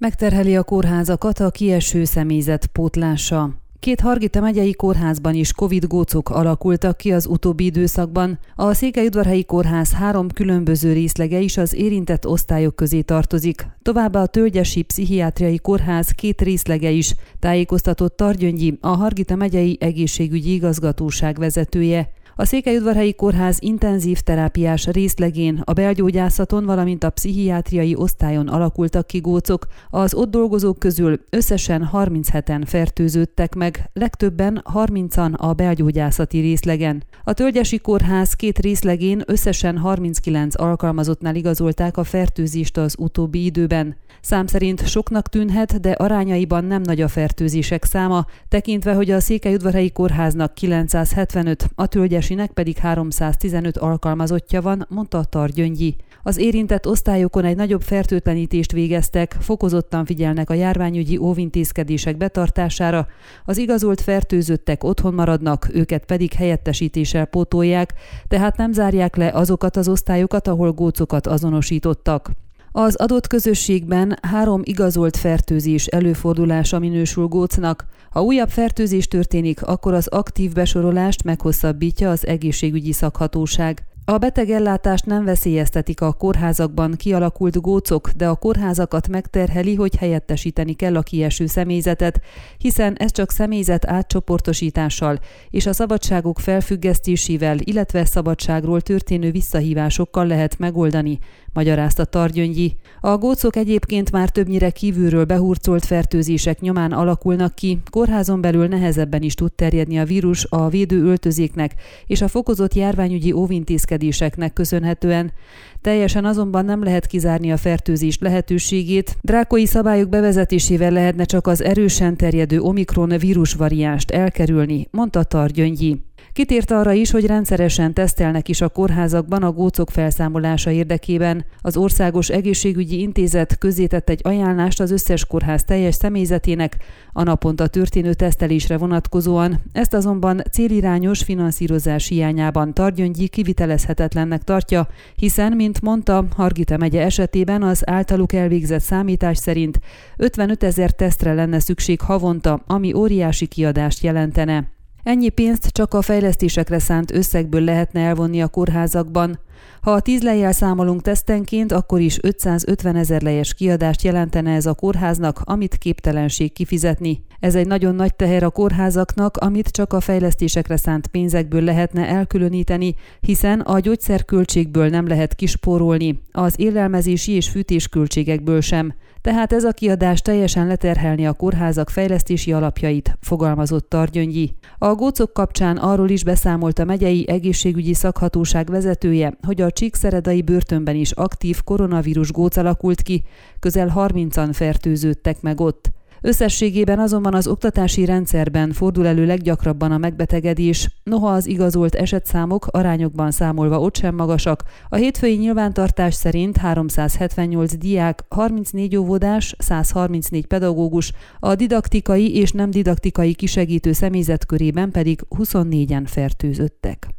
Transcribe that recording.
Megterheli a kórházakat a kieső személyzet pótlása. Két Hargita megyei kórházban is Covid gócok alakultak ki az utóbbi időszakban. A Székelyudvarhelyi Kórház három különböző részlege is az érintett osztályok közé tartozik. Továbbá a Tölgyesi Pszichiátriai Kórház két részlege is, tájékoztatott Targyöngyi, a Hargita megyei egészségügyi igazgatóság vezetője. A Székelyudvarhelyi Kórház intenzív terápiás részlegén, a belgyógyászaton, valamint a pszichiátriai osztályon alakultak ki gócok. Az ott dolgozók közül összesen 37-en fertőződtek meg, legtöbben 30-an a belgyógyászati részlegen. A Tölgyesi Kórház két részlegén összesen 39 alkalmazottnál igazolták a fertőzést az utóbbi időben. Szám szerint soknak tűnhet, de arányaiban nem nagy a fertőzések száma, tekintve, hogy a Székelyudvarhelyi Kórháznak 975, a Tölgyesi Orvosinek pedig 315 alkalmazottja van, mondta a Targyöngyi. Az érintett osztályokon egy nagyobb fertőtlenítést végeztek, fokozottan figyelnek a járványügyi óvintézkedések betartására, az igazolt fertőzöttek otthon maradnak, őket pedig helyettesítéssel pótolják, tehát nem zárják le azokat az osztályokat, ahol gócokat azonosítottak. Az adott közösségben három igazolt fertőzés előfordulása minősül gócnak. Ha újabb fertőzés történik, akkor az aktív besorolást meghosszabbítja az egészségügyi szakhatóság. A betegellátást nem veszélyeztetik a kórházakban kialakult gócok, de a kórházakat megterheli, hogy helyettesíteni kell a kieső személyzetet, hiszen ez csak személyzet átcsoportosítással és a szabadságok felfüggesztésével, illetve szabadságról történő visszahívásokkal lehet megoldani, magyarázta Targyöngyi. A gócok egyébként már többnyire kívülről behurcolt fertőzések nyomán alakulnak ki, kórházon belül nehezebben is tud terjedni a vírus a védőöltözéknek és a fokozott járványügyi óvintézkedéseknek köszönhetően. Teljesen azonban nem lehet kizárni a fertőzés lehetőségét. Drákoi szabályok bevezetésével lehetne csak az erősen terjedő omikron vírusvariánst elkerülni, mondta Targyöngyi. Kitért arra is, hogy rendszeresen tesztelnek is a kórházakban a gócok felszámolása érdekében. Az Országos Egészségügyi Intézet közzétett egy ajánlást az összes kórház teljes személyzetének a naponta történő tesztelésre vonatkozóan. Ezt azonban célirányos finanszírozás hiányában Targyöngyi kivitelezhetetlennek tartja, hiszen, mint mondta, Hargita megye esetében az általuk elvégzett számítás szerint 55 ezer tesztre lenne szükség havonta, ami óriási kiadást jelentene. Ennyi pénzt csak a fejlesztésekre szánt összegből lehetne elvonni a kórházakban. Ha a tíz lejjel számolunk tesztenként, akkor is 550 ezer lejes kiadást jelentene ez a kórháznak, amit képtelenség kifizetni. Ez egy nagyon nagy teher a kórházaknak, amit csak a fejlesztésekre szánt pénzekből lehetne elkülöníteni, hiszen a gyógyszerköltségből nem lehet kispórolni, az élelmezési és fűtésköltségekből sem. Tehát ez a kiadás teljesen leterhelni a kórházak fejlesztési alapjait, fogalmazott Targyöngyi. A gócok kapcsán arról is beszámolt a megyei egészségügyi szakhatóság vezetője, hogy a Csíkszeredai börtönben is aktív koronavírus góc alakult ki, közel 30-an fertőződtek meg ott. Összességében azonban az oktatási rendszerben fordul elő leggyakrabban a megbetegedés, noha az igazolt esetszámok arányokban számolva ott sem magasak. A hétfői nyilvántartás szerint 378 diák, 34 óvodás, 134 pedagógus, a didaktikai és nem didaktikai kisegítő személyzet körében pedig 24-en fertőzöttek.